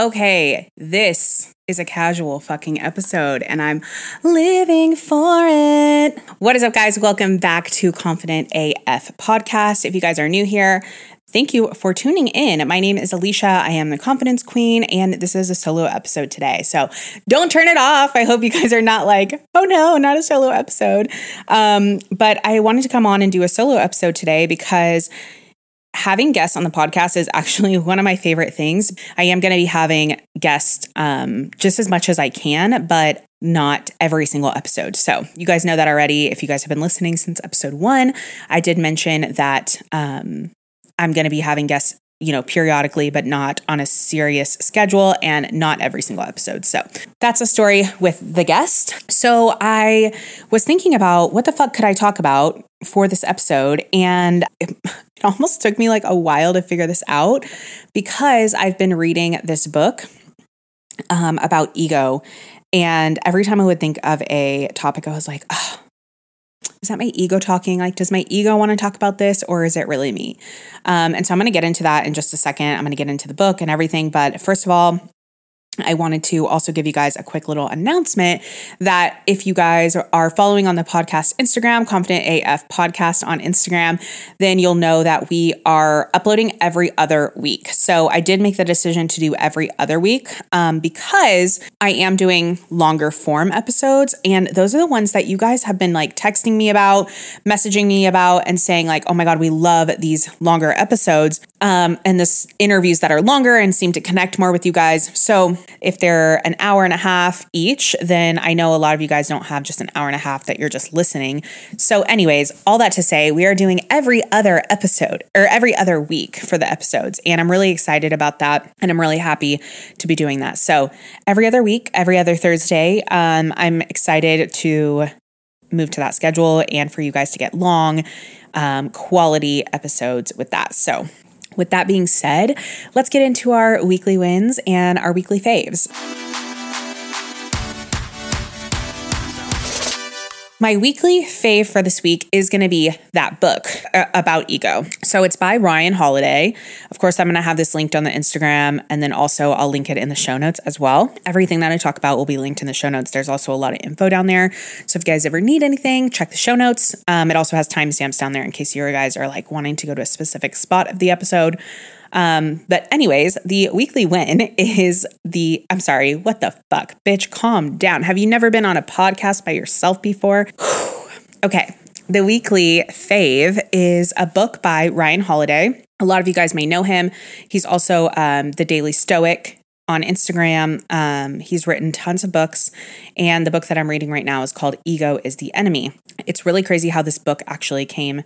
Okay, this is a casual fucking episode and I'm living for it. What is up, guys? Welcome back to Confident AF podcast. If you guys are new here, Thank you for tuning in. My name is Alicia. I am the confidence queen, and this is a solo episode today. So don't turn it off. I hope you guys are not like, oh no, not a solo episode. Um, but I wanted to come on and do a solo episode today because having guests on the podcast is actually one of my favorite things. I am going to be having guests um, just as much as I can, but not every single episode. So you guys know that already. If you guys have been listening since episode one, I did mention that um, I'm going to be having guests, you know, periodically, but not on a serious schedule and not every single episode. So that's a story with the guest. So I was thinking about what the fuck could I talk about for this episode? And it, almost took me like a while to figure this out because I've been reading this book um, about ego. And every time I would think of a topic, I was like, oh, is that my ego talking? Like, does my ego want to talk about this or is it really me? Um, and so I'm going to get into that in just a second. I'm going to get into the book and everything. But first of all, I wanted to also give you guys a quick little announcement that if you guys are following on the podcast Instagram, Confident AF Podcast on Instagram, then you'll know that we are uploading every other week. So I did make the decision to do every other week um, because I am doing longer form episodes. And those are the ones that you guys have been like texting me about, messaging me about, and saying, like, oh my God, we love these longer episodes um, and this interviews that are longer and seem to connect more with you guys. So if they're an hour and a half each, then I know a lot of you guys don't have just an hour and a half that you're just listening. So, anyways, all that to say, we are doing every other episode or every other week for the episodes. And I'm really excited about that. And I'm really happy to be doing that. So, every other week, every other Thursday, um, I'm excited to move to that schedule and for you guys to get long, um, quality episodes with that. So, with that being said, let's get into our weekly wins and our weekly faves. My weekly fave for this week is going to be that book uh, about ego. So it's by Ryan Holiday. Of course, I'm going to have this linked on the Instagram and then also I'll link it in the show notes as well. Everything that I talk about will be linked in the show notes. There's also a lot of info down there. So if you guys ever need anything, check the show notes. Um, it also has timestamps down there in case you guys are like wanting to go to a specific spot of the episode. Um, but anyways, the weekly win is the I'm sorry, what the fuck? Bitch, calm down. Have you never been on a podcast by yourself before? okay. The weekly fave is a book by Ryan Holiday. A lot of you guys may know him. He's also um, the Daily Stoic on Instagram. Um, he's written tons of books, and the book that I'm reading right now is called Ego is the Enemy. It's really crazy how this book actually came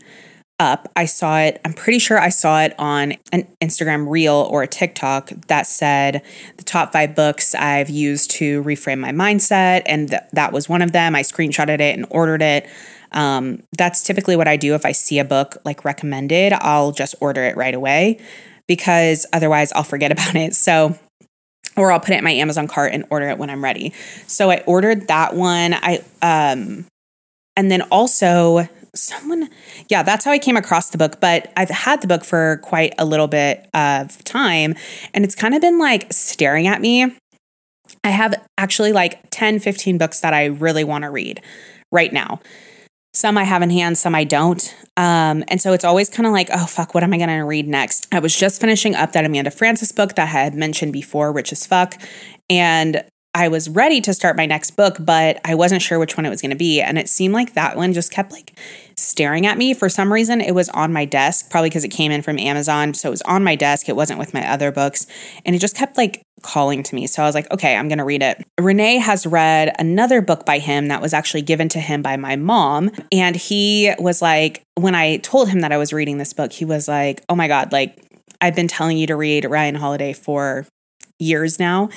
up. I saw it, I'm pretty sure I saw it on an Instagram reel or a TikTok that said the top five books I've used to reframe my mindset. And th- that was one of them. I screenshotted it and ordered it. Um, that's typically what I do if I see a book like recommended, I'll just order it right away because otherwise I'll forget about it. So, or I'll put it in my Amazon cart and order it when I'm ready. So I ordered that one. I, um, and then also someone yeah that's how i came across the book but i've had the book for quite a little bit of time and it's kind of been like staring at me. I have actually like 10 15 books that i really want to read right now. Some i have in hand some i don't um, and so it's always kind of like oh fuck what am i going to read next? I was just finishing up that Amanda Frances book that i had mentioned before rich as fuck and I was ready to start my next book, but I wasn't sure which one it was going to be. And it seemed like that one just kept like staring at me. For some reason, it was on my desk, probably because it came in from Amazon. So it was on my desk. It wasn't with my other books. And it just kept like calling to me. So I was like, okay, I'm going to read it. Renee has read another book by him that was actually given to him by my mom. And he was like, when I told him that I was reading this book, he was like, oh my God, like I've been telling you to read Ryan Holiday for years now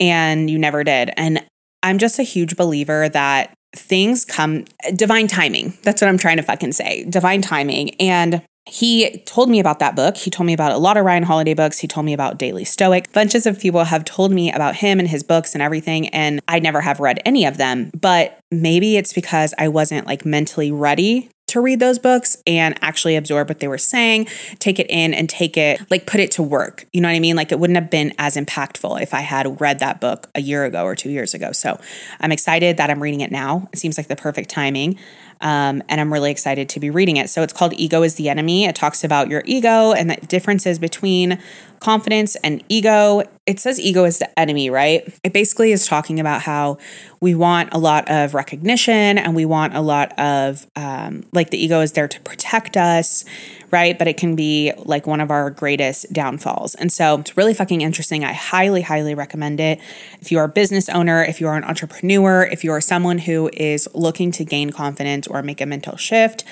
and you never did. And I'm just a huge believer that things come divine timing. That's what I'm trying to fucking say. Divine timing. And he told me about that book. He told me about a lot of Ryan Holiday books. He told me about Daily Stoic. Bunches of people have told me about him and his books and everything, and I never have read any of them. But maybe it's because I wasn't like mentally ready to read those books and actually absorb what they were saying, take it in and take it, like put it to work. You know what I mean? Like it wouldn't have been as impactful if I had read that book a year ago or two years ago. So I'm excited that I'm reading it now. It seems like the perfect timing. Um, and I'm really excited to be reading it. So it's called Ego is the Enemy. It talks about your ego and the differences between confidence and ego. It says ego is the enemy, right? It basically is talking about how we want a lot of recognition and we want a lot of, um, like, the ego is there to protect us, right? But it can be like one of our greatest downfalls. And so it's really fucking interesting. I highly, highly recommend it. If you are a business owner, if you are an entrepreneur, if you are someone who is looking to gain confidence or make a mental shift,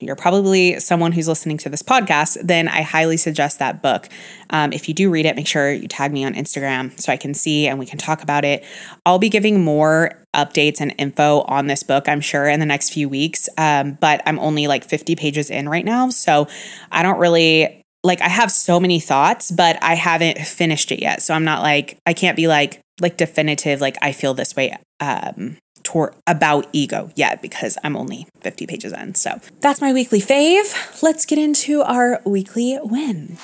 you're probably someone who's listening to this podcast, then I highly suggest that book. Um, if you do read it, make sure you tag me on Instagram so I can see and we can talk about it. I'll be giving more updates and info on this book, I'm sure, in the next few weeks. Um, but I'm only like 50 pages in right now. So I don't really like, I have so many thoughts, but I haven't finished it yet. So I'm not like, I can't be like, like definitive, like I feel this way um, tor- about ego yet because I'm only 50 pages in. So that's my weekly fave. Let's get into our weekly win.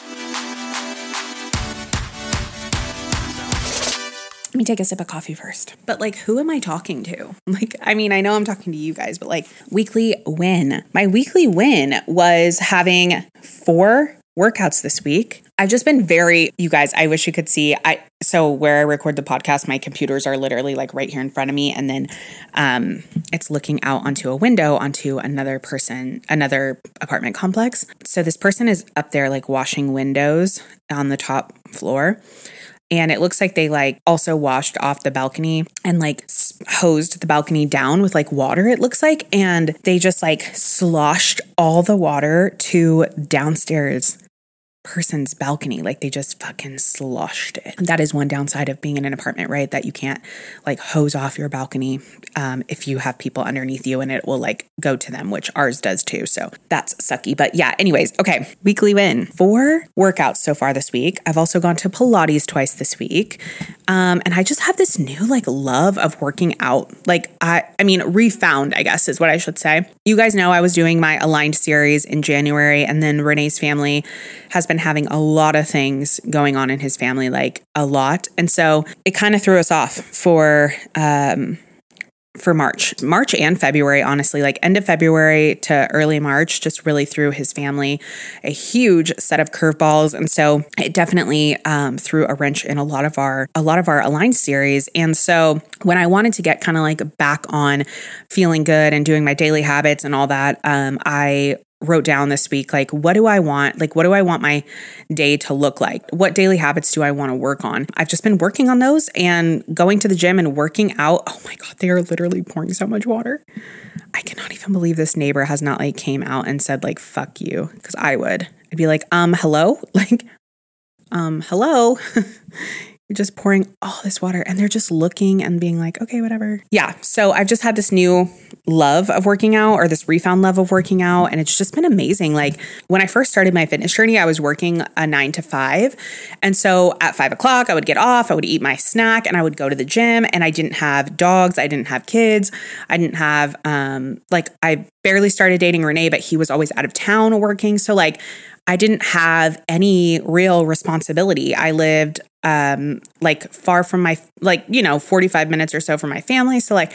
Let me take a sip of coffee first. But like, who am I talking to? Like, I mean, I know I'm talking to you guys, but like, weekly win. My weekly win was having four workouts this week. I've just been very, you guys, I wish you could see. I so where I record the podcast, my computers are literally like right here in front of me, and then um, it's looking out onto a window onto another person, another apartment complex. So this person is up there like washing windows on the top floor. And it looks like they like also washed off the balcony and like hosed the balcony down with like water, it looks like. And they just like sloshed all the water to downstairs person's balcony. Like they just fucking sloshed it. That is one downside of being in an apartment, right? That you can't like hose off your balcony um, if you have people underneath you and it will like go to them, which ours does too. So that's sucky. But yeah, anyways, okay. Weekly win. Four workouts so far this week. I've also gone to Pilates twice this week. Um, and I just have this new like love of working out. Like I I mean, refound, I guess is what I should say. You guys know I was doing my aligned series in January, and then Renee's family has been having a lot of things going on in his family, like a lot. And so it kind of threw us off for um, for March, March and February, honestly, like end of February to early March, just really threw his family a huge set of curveballs, and so it definitely um, threw a wrench in a lot of our a lot of our aligned series. And so when I wanted to get kind of like back on feeling good and doing my daily habits and all that, um, I wrote down this week like what do I want? Like what do I want my day to look like? What daily habits do I want to work on? I've just been working on those and going to the gym and working out. Oh my god, they are literally pouring so much water. I cannot even believe this neighbor has not like came out and said like fuck you cuz I would. I'd be like, "Um, hello?" Like um, hello. Just pouring all this water and they're just looking and being like, okay, whatever. Yeah. So I've just had this new love of working out or this refound love of working out. And it's just been amazing. Like when I first started my fitness journey, I was working a nine to five. And so at five o'clock, I would get off, I would eat my snack, and I would go to the gym. And I didn't have dogs, I didn't have kids, I didn't have, um, like, I barely started dating Renee, but he was always out of town working. So, like, I didn't have any real responsibility. I lived um like far from my like you know 45 minutes or so from my family so like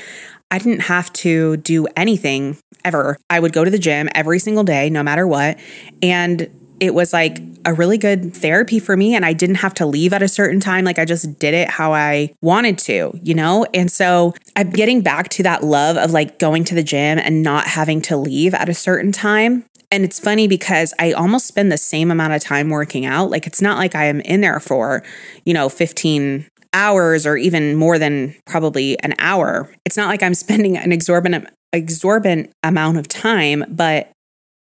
I didn't have to do anything ever. I would go to the gym every single day no matter what and it was like a really good therapy for me and I didn't have to leave at a certain time like I just did it how I wanted to, you know? And so I'm getting back to that love of like going to the gym and not having to leave at a certain time. And it's funny because I almost spend the same amount of time working out. Like it's not like I am in there for, you know, 15 hours or even more than probably an hour. It's not like I'm spending an exorbitant exorbitant amount of time, but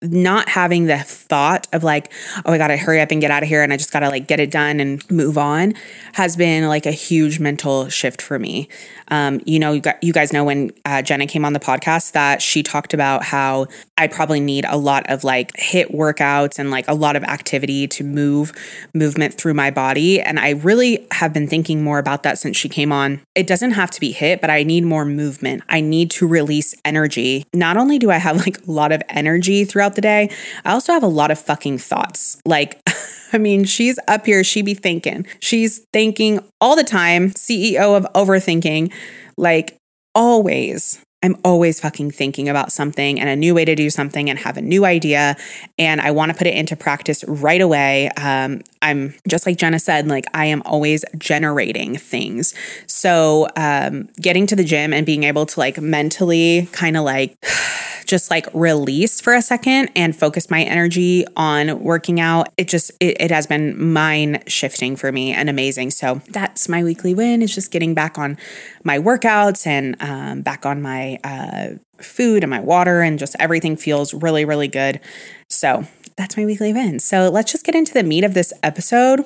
not having the thought of like, oh, I gotta hurry up and get out of here and I just gotta like get it done and move on has been like a huge mental shift for me. Um, you know, you, got, you guys know when uh, Jenna came on the podcast that she talked about how I probably need a lot of like HIIT workouts and like a lot of activity to move movement through my body. And I really have been thinking more about that since she came on. It doesn't have to be HIIT, but I need more movement. I need to release energy. Not only do I have like a lot of energy throughout the day, I also have a lot of fucking thoughts. Like, I mean, she's up here, she be thinking. She's thinking all the time, CEO of overthinking, like always. I'm always fucking thinking about something and a new way to do something and have a new idea. And I want to put it into practice right away. Um, I'm just like Jenna said, like I am always generating things. So um, getting to the gym and being able to like mentally kind of like, just like release for a second and focus my energy on working out it just it, it, has been mind shifting for me and amazing. So that's my weekly win is just getting back on my workouts and um, back on my uh, food and my water and just everything feels really really good. So that's my weekly win. So let's just get into the meat of this episode.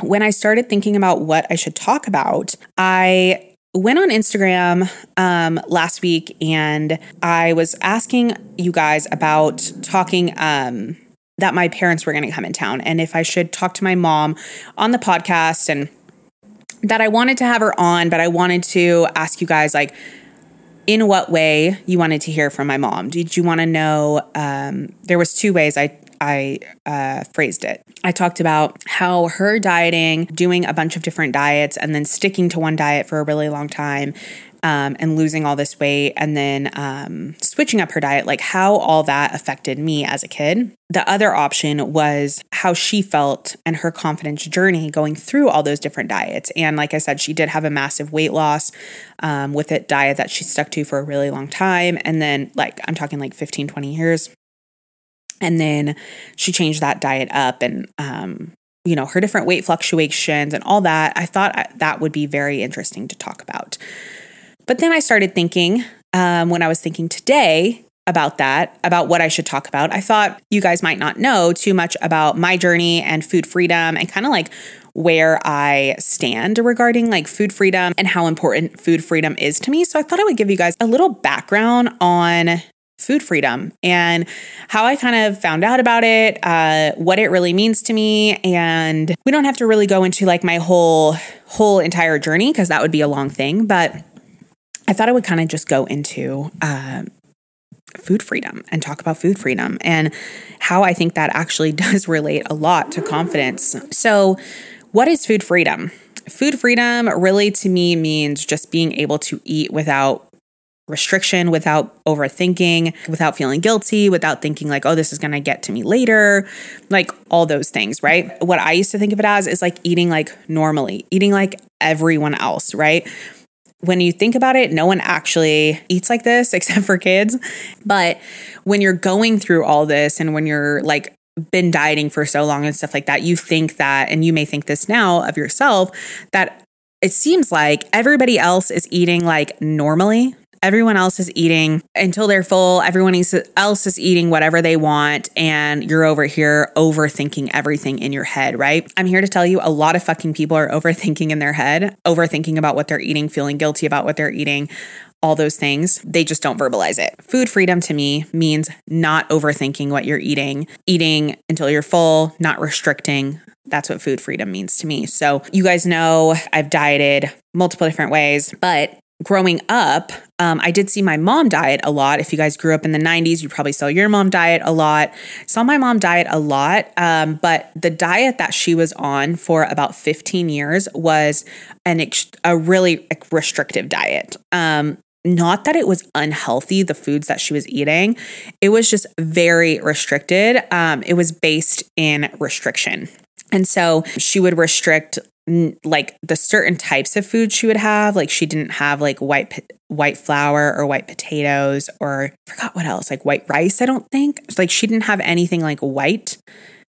When I started thinking about what I should talk about, I went on Instagram um, last week and I was asking you guys about talking um, that my parents were going to come in town and if I should talk to my mom on the podcast and that I wanted to have her on, but I wanted to ask you guys like in what way you wanted to hear from my mom. Did you want to know? Um, there was two ways I I uh, phrased it. I talked about how her dieting, doing a bunch of different diets, and then sticking to one diet for a really long time. Um, and losing all this weight and then um, switching up her diet, like how all that affected me as a kid. The other option was how she felt and her confidence journey going through all those different diets. And like I said, she did have a massive weight loss um, with a diet that she stuck to for a really long time. And then, like, I'm talking like 15, 20 years. And then she changed that diet up and, um, you know, her different weight fluctuations and all that. I thought that would be very interesting to talk about. But then I started thinking um, when I was thinking today about that, about what I should talk about. I thought you guys might not know too much about my journey and food freedom and kind of like where I stand regarding like food freedom and how important food freedom is to me. So I thought I would give you guys a little background on food freedom and how I kind of found out about it, uh, what it really means to me. And we don't have to really go into like my whole whole entire journey because that would be a long thing. But I thought I would kind of just go into uh, food freedom and talk about food freedom and how I think that actually does relate a lot to confidence. So, what is food freedom? Food freedom really to me means just being able to eat without restriction without overthinking, without feeling guilty, without thinking like, oh, this is going to get to me later, like all those things, right? What I used to think of it as is like eating like normally, eating like everyone else, right? When you think about it, no one actually eats like this except for kids. But when you're going through all this and when you're like been dieting for so long and stuff like that, you think that, and you may think this now of yourself, that it seems like everybody else is eating like normally, Everyone else is eating until they're full. Everyone else is eating whatever they want. And you're over here overthinking everything in your head, right? I'm here to tell you a lot of fucking people are overthinking in their head, overthinking about what they're eating, feeling guilty about what they're eating all those things. They just don't verbalize it. Food freedom to me means not overthinking what you're eating, eating until you're full, not restricting. That's what food freedom means to me. So, you guys know I've dieted multiple different ways, but growing up, um, I did see my mom diet a lot. If you guys grew up in the 90s, you probably saw your mom diet a lot. Saw my mom diet a lot. Um, but the diet that she was on for about 15 years was an ex- a really restrictive diet. Um, not that it was unhealthy, the foods that she was eating, it was just very restricted. Um, it was based in restriction. And so she would restrict like the certain types of food she would have. Like she didn't have like white white flour or white potatoes or I forgot what else, like white rice, I don't think. Like she didn't have anything like white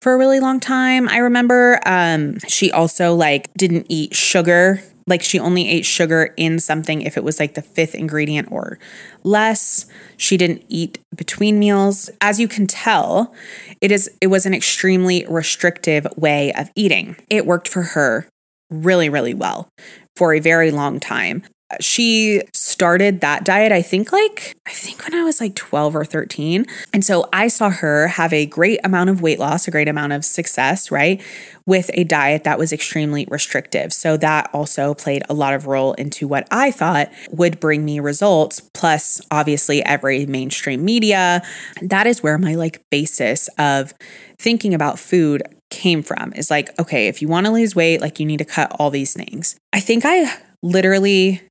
for a really long time. I remember um she also like didn't eat sugar like she only ate sugar in something if it was like the fifth ingredient or less. She didn't eat between meals. As you can tell, it is it was an extremely restrictive way of eating. It worked for her really really well for a very long time she started that diet, I think like, I think when I was like 12 or 13. And so I saw her have a great amount of weight loss, a great amount of success, right? With a diet that was extremely restrictive. So that also played a lot of role into what I thought would bring me results. Plus, obviously, every mainstream media. That is where my like basis of thinking about food came from is like, okay, if you want to lose weight, like you need to cut all these things. I think I literally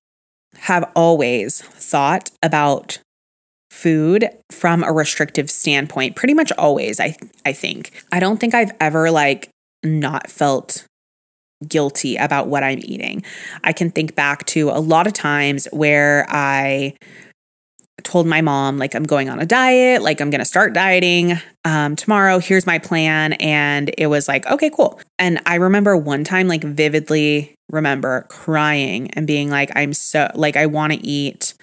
have always thought about food from a restrictive standpoint pretty much always i i think i don't think i've ever like not felt guilty about what i'm eating i can think back to a lot of times where i told my mom like i'm going on a diet like i'm going to start dieting um, tomorrow here's my plan. And it was like okay cool. And i remember one time like vividly remember crying and being like i'm so like i want to eat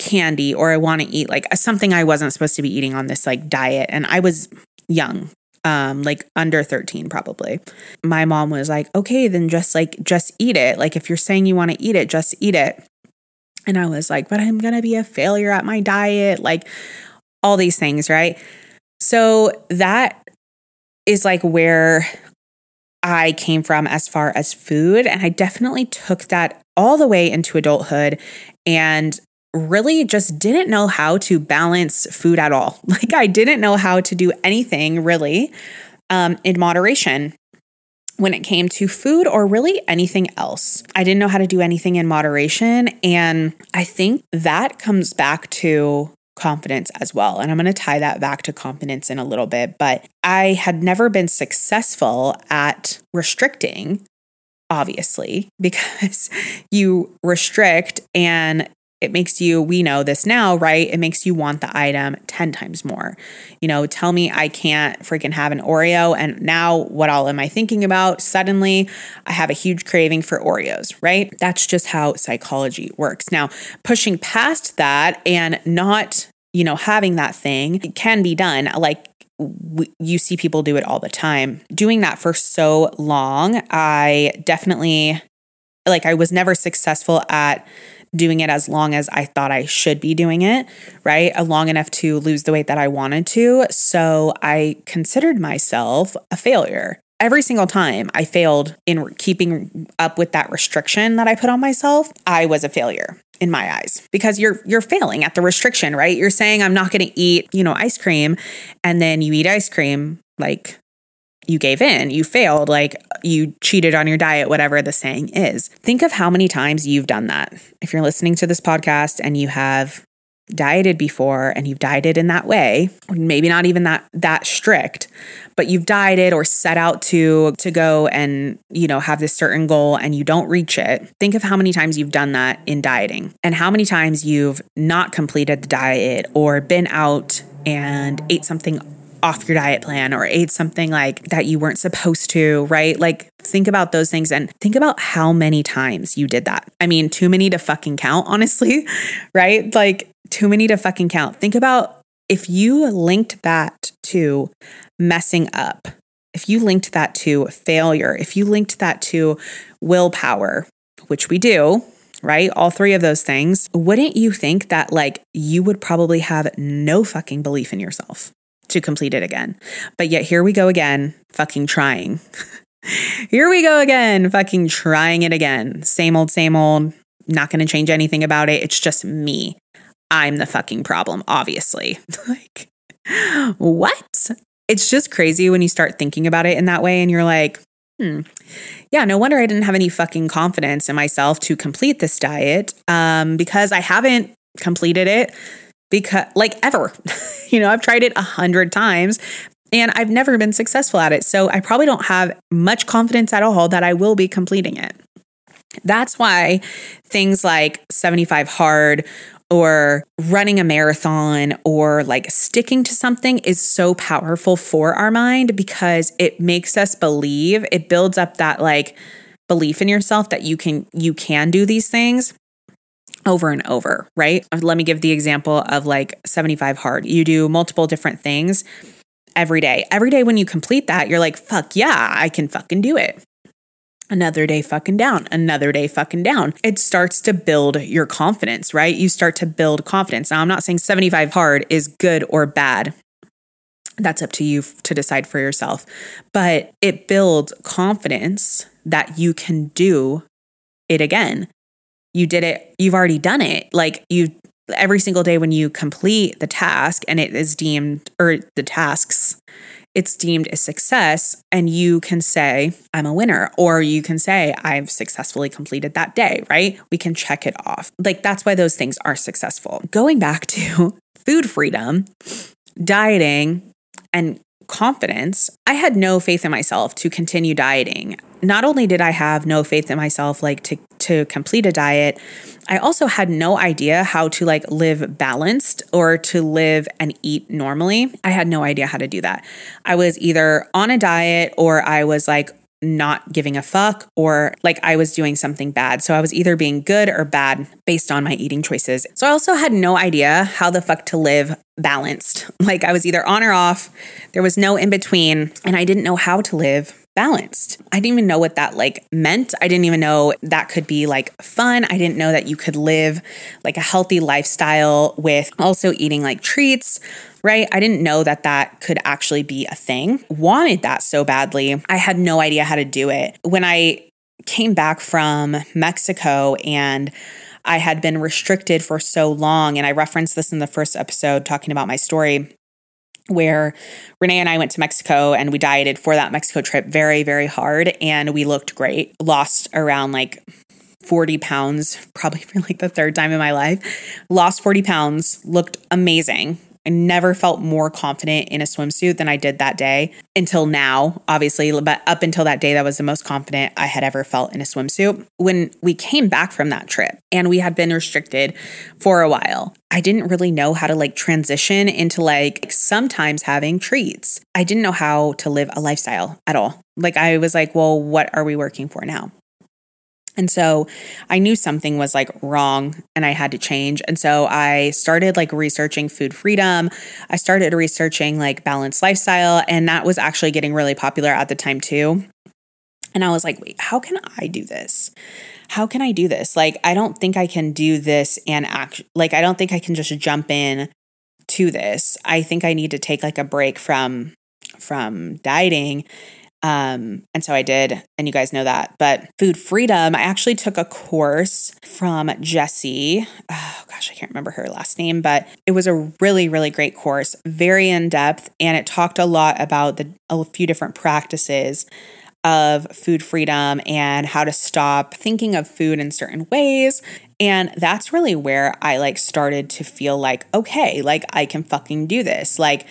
candy or i want to eat like something i wasn't supposed to be eating on this like diet. And i was young um like under 13 probably. My mom was like okay then just like just eat it. Like if you're saying you want to eat it just eat it and I was like, but I'm going to be a failure at my diet, like all these things, right? So that is like where I came from as far as food. And I definitely took that all the way into adulthood and really just didn't know how to balance food at all. Like, I didn't know how to do anything really um, in moderation when it came to food or really anything else. I didn't know how to do anything in moderation. And I think that comes back to confidence as well. And I'm going to tie that back to confidence in a little bit. But I had never been successful at restricting obviously, because you restrict and it makes you, we know this now, right? It makes you want the item 10 times more. You know, tell me I can't freaking have an Oreo. And now what all am I thinking about? Suddenly I have a huge craving for Oreos, right? That's just how psychology works. Now, pushing past that and not, you know, having that thing can be done. Like you see people do it all the time. Doing that for so long, I definitely like I was never successful at doing it as long as I thought I should be doing it, right? Uh, long enough to lose the weight that I wanted to. So I considered myself a failure. Every single time I failed in keeping up with that restriction that I put on myself, I was a failure in my eyes because you're you're failing at the restriction, right? You're saying I'm not going to eat, you know, ice cream and then you eat ice cream like you gave in, you failed, like you cheated on your diet, whatever the saying is. Think of how many times you've done that. If you're listening to this podcast and you have dieted before and you've dieted in that way, maybe not even that that strict, but you've dieted or set out to to go and, you know, have this certain goal and you don't reach it. Think of how many times you've done that in dieting and how many times you've not completed the diet or been out and ate something off your diet plan or ate something like that you weren't supposed to, right? Like think about those things and think about how many times you did that. I mean, too many to fucking count, honestly, right? Like too many to fucking count. Think about if you linked that to messing up, if you linked that to failure, if you linked that to willpower, which we do, right? All three of those things, wouldn't you think that like you would probably have no fucking belief in yourself? To complete it again. But yet here we go again, fucking trying. here we go again, fucking trying it again. Same old, same old. Not going to change anything about it. It's just me. I'm the fucking problem, obviously. like, what? It's just crazy when you start thinking about it in that way and you're like, hmm, yeah, no wonder I didn't have any fucking confidence in myself to complete this diet um, because I haven't completed it because, like, ever. you know, I've tried it a hundred times and I've never been successful at it. So I probably don't have much confidence at all that I will be completing it. That's why things like 75 hard or running a marathon or like sticking to something is so powerful for our mind because it makes us believe, it builds up that like belief in yourself that you can you can do these things over and over, right? Uh, let me give the example of like 75 hard. You do multiple different things every day. Every day when you complete that, you're like, fuck yeah, I can fucking do it another day fucking down, another day fucking down. It starts to build your confidence, right? You start to build confidence. Now, I'm not saying 75 hard is good or bad. That's up to you to decide for yourself. But it builds confidence that you can do it again. You did it, you've already done it. Like you every single day when you complete the task and it is deemed or the tasks it's deemed a success and you can say, I'm a winner, or you can say, I've successfully completed that day, right? We can check it off. Like that's why those things are successful. Going back to food freedom, dieting, and confidence, I had no faith in myself to continue dieting. Not only did I have no faith in myself like to to complete a diet, I also had no idea how to like live balanced or to live and eat normally. I had no idea how to do that. I was either on a diet or I was like not giving a fuck or like I was doing something bad. So I was either being good or bad based on my eating choices. So I also had no idea how the fuck to live balanced. Like I was either on or off. There was no in between and I didn't know how to live balanced. I didn't even know what that like meant. I didn't even know that could be like fun. I didn't know that you could live like a healthy lifestyle with also eating like treats right? I didn't know that that could actually be a thing. Wanted that so badly. I had no idea how to do it. When I came back from Mexico and I had been restricted for so long, and I referenced this in the first episode talking about my story where Renee and I went to Mexico and we dieted for that Mexico trip very, very hard. And we looked great, lost around like 40 pounds, probably for like the third time in my life. Lost 40 pounds, looked amazing. I never felt more confident in a swimsuit than I did that day until now, obviously. But up until that day, that was the most confident I had ever felt in a swimsuit. When we came back from that trip and we had been restricted for a while, I didn't really know how to like transition into like sometimes having treats. I didn't know how to live a lifestyle at all. Like I was like, well, what are we working for now? And so I knew something was like wrong and I had to change. And so I started like researching food freedom. I started researching like balanced lifestyle. And that was actually getting really popular at the time too. And I was like, wait, how can I do this? How can I do this? Like, I don't think I can do this and act like, I don't think I can just jump in to this. I think I need to take like a break from from dieting um, and so I did, and you guys know that. But food freedom, I actually took a course from Jessie. Oh gosh, I can't remember her last name, but it was a really, really great course, very in depth, and it talked a lot about the a few different practices of food freedom and how to stop thinking of food in certain ways. And that's really where I like started to feel like, okay, like I can fucking do this. Like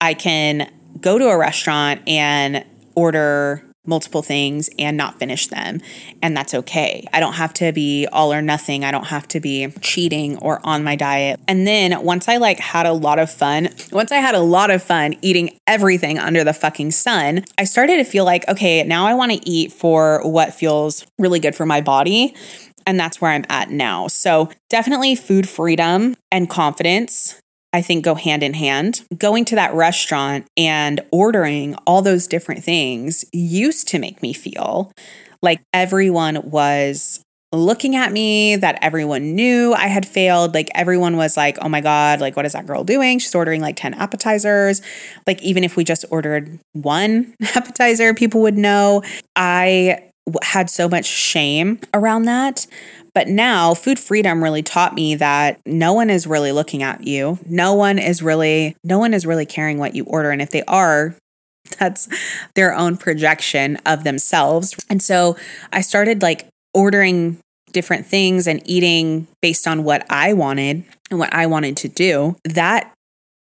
I can go to a restaurant and order multiple things and not finish them. And that's okay. I don't have to be all or nothing. I don't have to be cheating or on my diet. And then once I like had a lot of fun, once I had a lot of fun eating everything under the fucking sun, I started to feel like, okay, now I want to eat for what feels really good for my body. And that's where I'm at now. So, definitely food freedom and confidence I think go hand in hand. Going to that restaurant and ordering all those different things used to make me feel like everyone was looking at me, that everyone knew I had failed. Like everyone was like, oh my God, like what is that girl doing? She's ordering like 10 appetizers. Like even if we just ordered one appetizer, people would know. I had so much shame around that. But now, food freedom really taught me that no one is really looking at you. No one is really no one is really caring what you order and if they are, That's their own projection of themselves. And so I started like ordering different things and eating based on what I wanted and what I wanted to do. That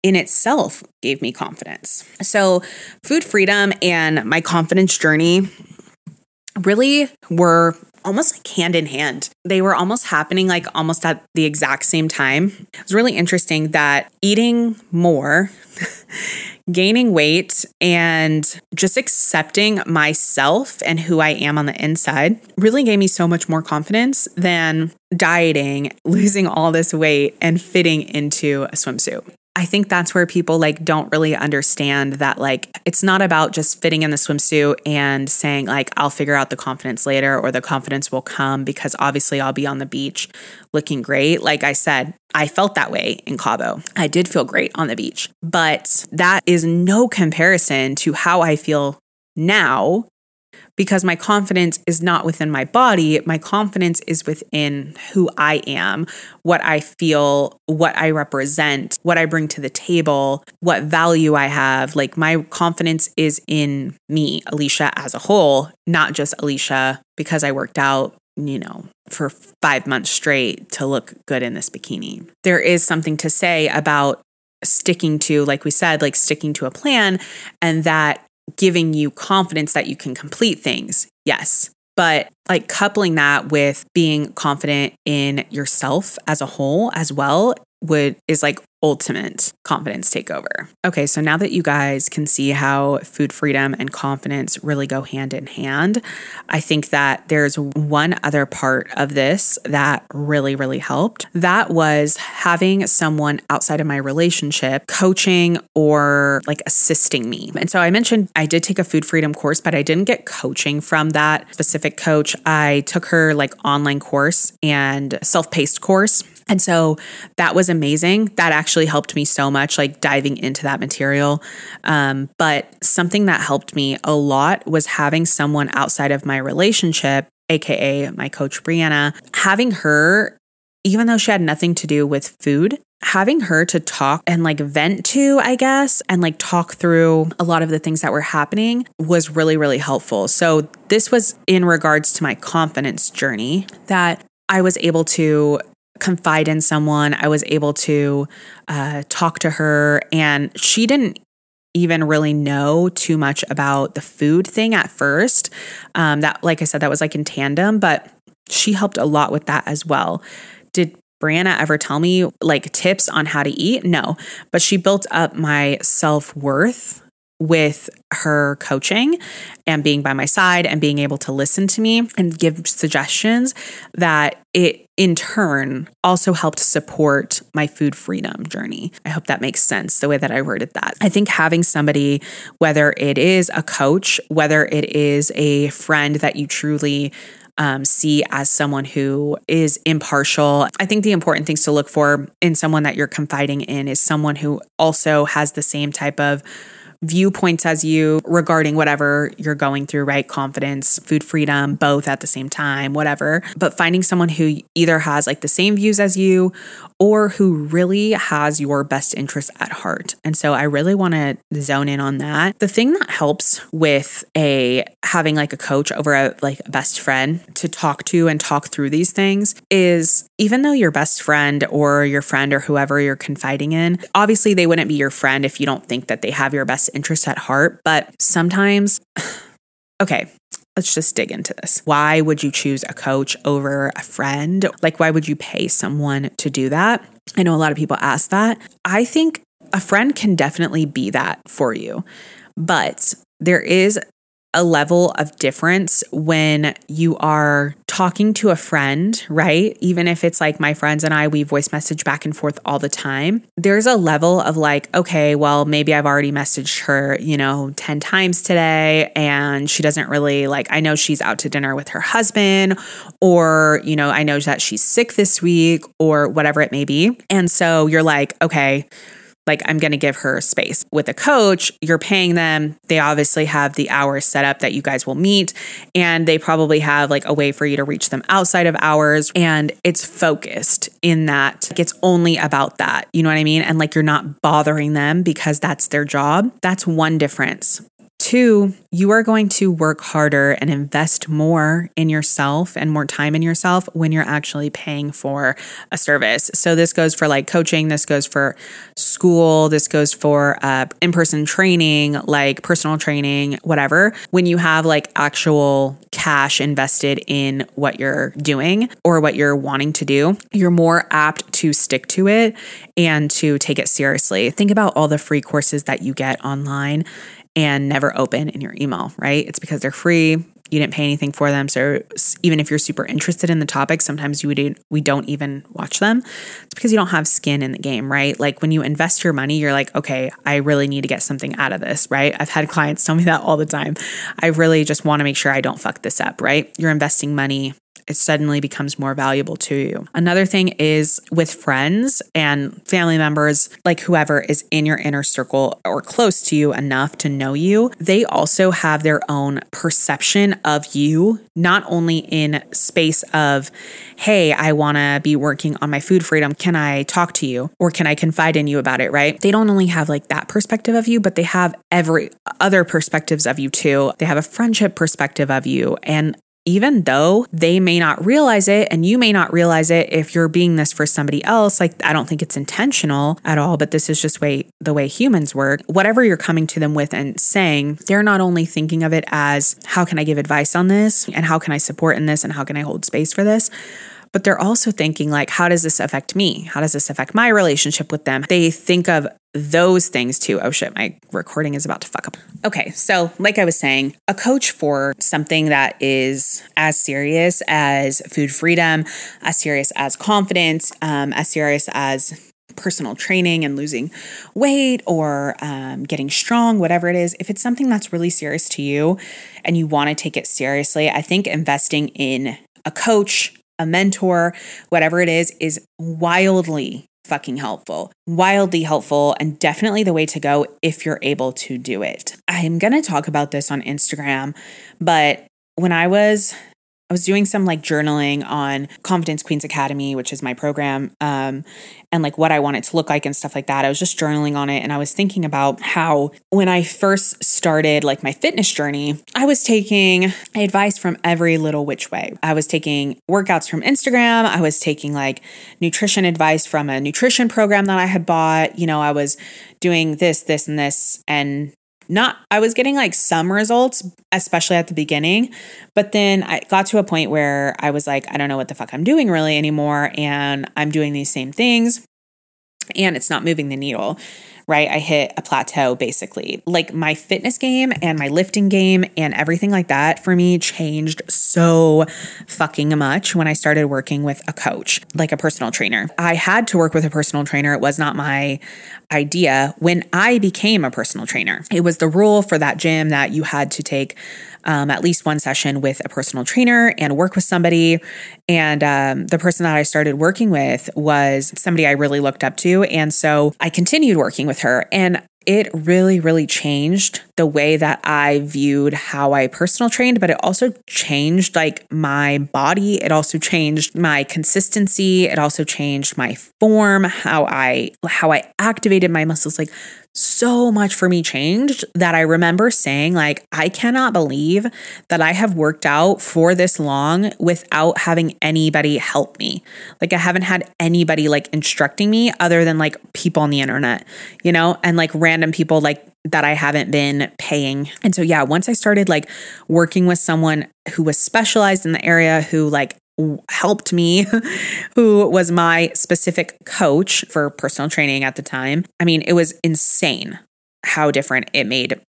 in itself gave me confidence. So, food freedom and my confidence journey really were almost like hand in hand. They were almost happening like almost at the exact same time. It was really interesting that eating more, gaining weight, and just accepting myself and who I am on the inside really gave me so much more confidence than dieting, losing all this weight, and fitting into a swimsuit. I think that's where people like don't really understand that like it's not about just fitting in the swimsuit and saying like I'll figure out the confidence later or the confidence will come because obviously I'll be on the beach looking great. Like I said, I felt that way in Cabo. I did feel great on the beach, but that is no comparison to how I feel now because my confidence is not within my body. My confidence is within who I am, what I feel, what I represent, what I bring to the table, what value I have. Like my confidence is in me, Alicia, as a whole, not just Alicia because I worked out. You know, for five months straight to look good in this bikini. There is something to say about sticking to, like we said, like sticking to a plan and that giving you confidence that you can complete things. Yes. But like coupling that with being confident in yourself as a whole as well would is like ultimate confidence takeover. Okay, so now that you guys can see how food freedom and confidence really go hand in hand, I think that there's one other part of this that really, really helped. That was having someone outside of my relationship coaching or like assisting me. And so I mentioned I did take a food freedom course, but I didn't get coaching from that specific coach. I took her like online course and self paced course. And so that was amazing. That actually helped me so much, like diving into that material. Um, but something that helped me a lot was having someone outside of my relationship, AKA my coach, Brianna, having her, even though she had nothing to do with food, having her to talk and like vent to, I guess, and like talk through a lot of the things that were happening was really, really helpful. So, this was in regards to my confidence journey that I was able to confide in someone. I was able to uh, talk to her, and she didn't even really know too much about the food thing at first. Um, that, like I said, that was like in tandem, but she helped a lot with that as well. Did Brianna ever tell me like tips on how to eat? No, but she built up my self worth with her coaching and being by my side and being able to listen to me and give suggestions that it in turn also helped support my food freedom journey. I hope that makes sense the way that I worded that. I think having somebody, whether it is a coach, whether it is a friend that you truly um, see as someone who is impartial. I think the important things to look for in someone that you're confiding in is someone who also has the same type of viewpoints as you regarding whatever you're going through, right? Confidence, food freedom, both at the same time, whatever. But finding someone who either has like the same views as you or who really has your best interest at heart. And so I really want to zone in on that. The thing that helps with a having like a coach over a like a best friend to talk to and talk through these things is even though your best friend or your friend or whoever you're confiding in, obviously they wouldn't be your friend if you don't think that they have your best interest at heart, but sometimes okay, let's just dig into this. Why would you choose a coach over a friend? Like, why would you pay someone to do that? I know a lot of people ask that. I think a friend can definitely be that for you, but there is a level of difference when you are talking to a friend, right? Even if it's like my friends and I, we voice message back and forth all the time. There's a level of like, okay, well, maybe I've already messaged her, you know, 10 times today and she doesn't really like, I know she's out to dinner with her husband, or, you know, I know that she's sick this week or whatever it may be. And so you're like, okay, like I'm going to give her space. With a coach, you're paying them. They obviously have the hours set up that you guys will meet, and they probably have like a way for you to reach them outside of hours. And it's focused in that like, it's only about that. You know what I mean? And like you're not bothering them because that's their job. That's one difference Two, you are going to work harder and invest more in yourself and more time in yourself when you're actually paying for a service. So, this goes for like coaching, this goes for school, this goes for uh, in person training, like personal training, whatever. When you have like actual cash invested in what you're doing or what you're wanting to do, you're more apt to stick to it and to take it seriously. Think about all the free courses that you get online and never open in your email, right? It's because they're free. You didn't pay anything for them. So even if you're super interested in the topic, sometimes you would we don't even watch them. It's because you don't have skin in the game, right? Like when you invest your money, you're like, okay, I really need to get something out of this, right? I've had clients tell me that all the time. I really just want to make sure I don't fuck this up, right? You're investing money it suddenly becomes more valuable to you. Another thing is with friends and family members, like whoever is in your inner circle or close to you enough to know you, they also have their own perception of you, not only in space of, hey, I want to be working on my food freedom. Can I talk to you or can I confide in you about it, right? They don't only have like that perspective of you, but they have every other perspectives of you too. They have a friendship perspective of you and even though they may not realize it and you may not realize it if you're being this for somebody else like i don't think it's intentional at all but this is just way the way humans work. Whatever you're coming to them with and saying they're not only thinking of it as how can i give advice on this and how can i support in this and how can i hold space for this but they're also thinking like how does this affect me? How does this affect my relationship with them? They think of those things too. Oh shit my recording is about to fuck up. Okay so like i was saying a coach for something that is as serious as food freedom as serious as confidence um, as serious as personal training and losing weight or um, getting strong, whatever it is, if it's something that's really serious to you and you want to take it seriously, I think investing in a coach, a mentor, whatever it is, is wildly fucking helpful. Wildly helpful and definitely the way to go if you're able to do it. I'm going to talk about this on Instagram, but when I was I was doing some like journaling on Confidence Queens Academy, which is my program, um, and like what I want it to look like and stuff like that. I was just journaling on it and I was thinking about how when I first started like my fitness journey, I was taking advice from every little which way. I was taking workouts from Instagram, I was taking like nutrition advice from a nutrition program that I had bought. You know, I was doing this, this, and this, and not I was getting like some results, especially at the beginning, but then I got to a point where I was like, I don't know what the fuck I'm doing really anymore and I'm doing these same things and it's not moving the needle right? I hit a plateau basically. Like my fitness game and my lifting game and everything like that for me changed so fucking much when I started working with a coach, like a personal trainer. I had to work with a personal trainer. It was not my idea when I became a personal trainer. It was the rule for that gym that you had to take um, at least one session with a personal trainer and work with somebody. And um, the person that I started working with was somebody I really looked up to. And so I continued working with her. And it really, really changed the way that I viewed how I personal trained, but it also changed like my body. It also changed my consistency. It also changed my form, how I how I activated my muscles. Like so much for me changed that I remember saying, like, I cannot believe that I have worked out for this long without having anybody help me. Like, I haven't had anybody like instructing me other than like people on the internet, you know, and like random people like that I haven't been paying. And so, yeah, once I started like working with someone who was specialized in the area, who like helped me, who was my specific coach for personal training at the time. I mean, it was insane how different it made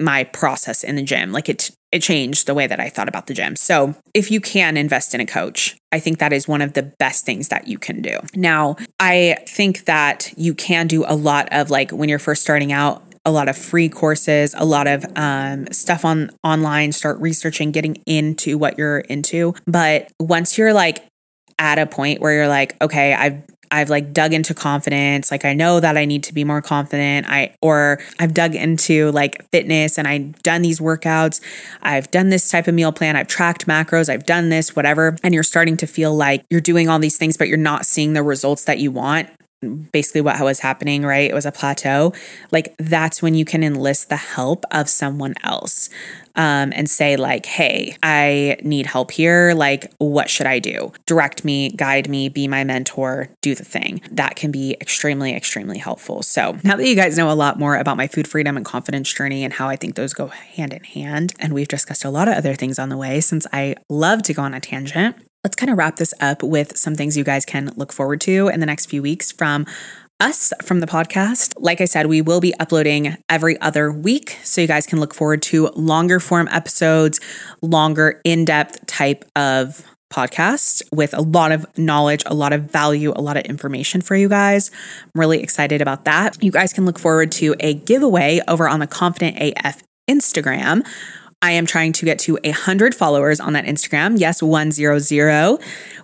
my process in the gym. Like it it changed the way that I thought about the gym. So, if you can invest in a coach, I think that is one of the best things that you can do. Now, I think that you can do a lot of like when you're first starting out, a lot of free courses, a lot of um, stuff on online, start researching, getting into what you're into. But once you're like at a point where you're like, okay, I've I've like dug into confidence. Like I know that I need to be more confident. I or I've dug into like fitness and I've done these workouts. I've done this type of meal plan. I've tracked macros. I've done this, whatever. And you're starting to feel like you're doing all these things, but you're not seeing the results that you want basically what was happening, right? It was a plateau. Like that's when you can enlist the help of someone else um, and say, like, hey, I need help here. Like, what should I do? Direct me, guide me, be my mentor, do the thing. That can be extremely, extremely helpful. So now that you guys know a lot more about my food freedom and confidence journey and how I think those go hand in hand, and we've discussed a lot of other things on the way since I love to go on a tangent. Let's kind of wrap this up with some things you guys can look forward to in the next few weeks from us from the podcast. Like I said, we will be uploading every other week. So you guys can look forward to longer form episodes, longer in depth type of podcast with a lot of knowledge, a lot of value, a lot of information for you guys. I'm really excited about that. You guys can look forward to a giveaway over on the Confident AF Instagram I am trying to get to a hundred followers on that Instagram. Yes, one zero zero.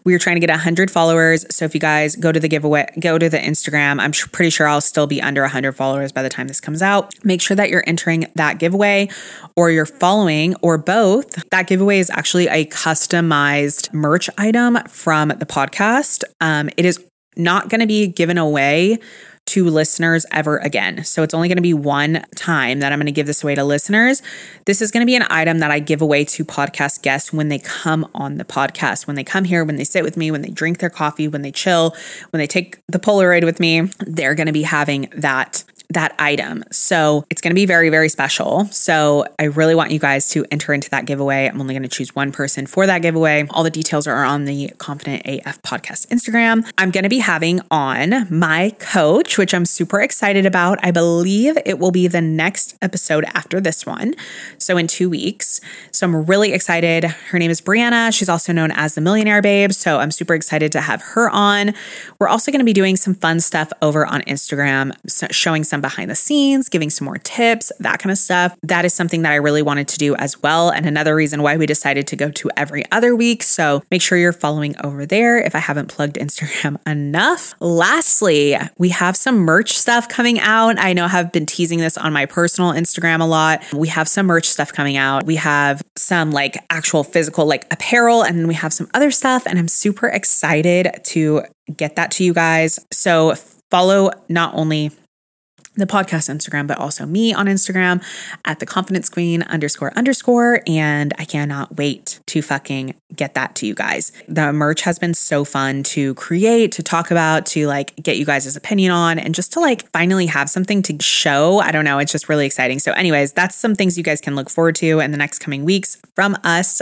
We are trying to get a hundred followers. So if you guys go to the giveaway, go to the Instagram. I'm pretty sure I'll still be under a hundred followers by the time this comes out. Make sure that you're entering that giveaway, or you're following, or both. That giveaway is actually a customized merch item from the podcast. Um, it is not going to be given away to listeners ever again. So it's only going to be one time that I'm going to give this away to listeners. This is going to be an item that I give away to podcast guests when they come on the podcast, when they come here, when they sit with me, when they drink their coffee, when they chill, when they take the Polaroid with me. They're going to be having that that item. So it's going to be very, very special. So I really want you guys to enter into that giveaway. I'm only going to choose one person for that giveaway. All the details are on the Confident AF podcast Instagram. I'm going to be having on my coach, which I'm super excited about. I believe it will be the next episode after this one. So in two weeks. So I'm really excited. Her name is Brianna. She's also known as the Millionaire Babe. So I'm super excited to have her on. We're also going to be doing some fun stuff over on Instagram, showing some behind the scenes, giving some more tips, that kind of stuff. That is something that I really wanted to do as well. And another reason why we decided to go to every other week. So make sure you're following over there if I haven't plugged Instagram enough. Lastly, we have some merch stuff coming out. I know I have been teasing this on my personal Instagram a lot. We have some merch stuff coming out. We have some like actual physical like apparel and we have some other stuff and I'm super excited to get that to you guys. So follow not only the podcast Instagram, but also me on Instagram at the confidence queen underscore underscore. And I cannot wait to fucking get that to you guys. The merch has been so fun to create, to talk about, to like get you guys' opinion on, and just to like finally have something to show. I don't know. It's just really exciting. So, anyways, that's some things you guys can look forward to in the next coming weeks from us.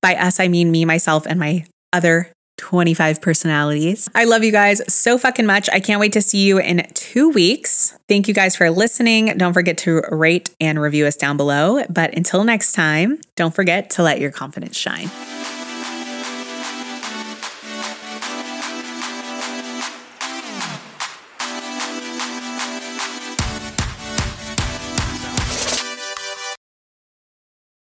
By us, I mean me, myself, and my other 25 personalities. I love you guys so fucking much. I can't wait to see you in two weeks. Thank you guys for listening. Don't forget to rate and review us down below. But until next time, don't forget to let your confidence shine.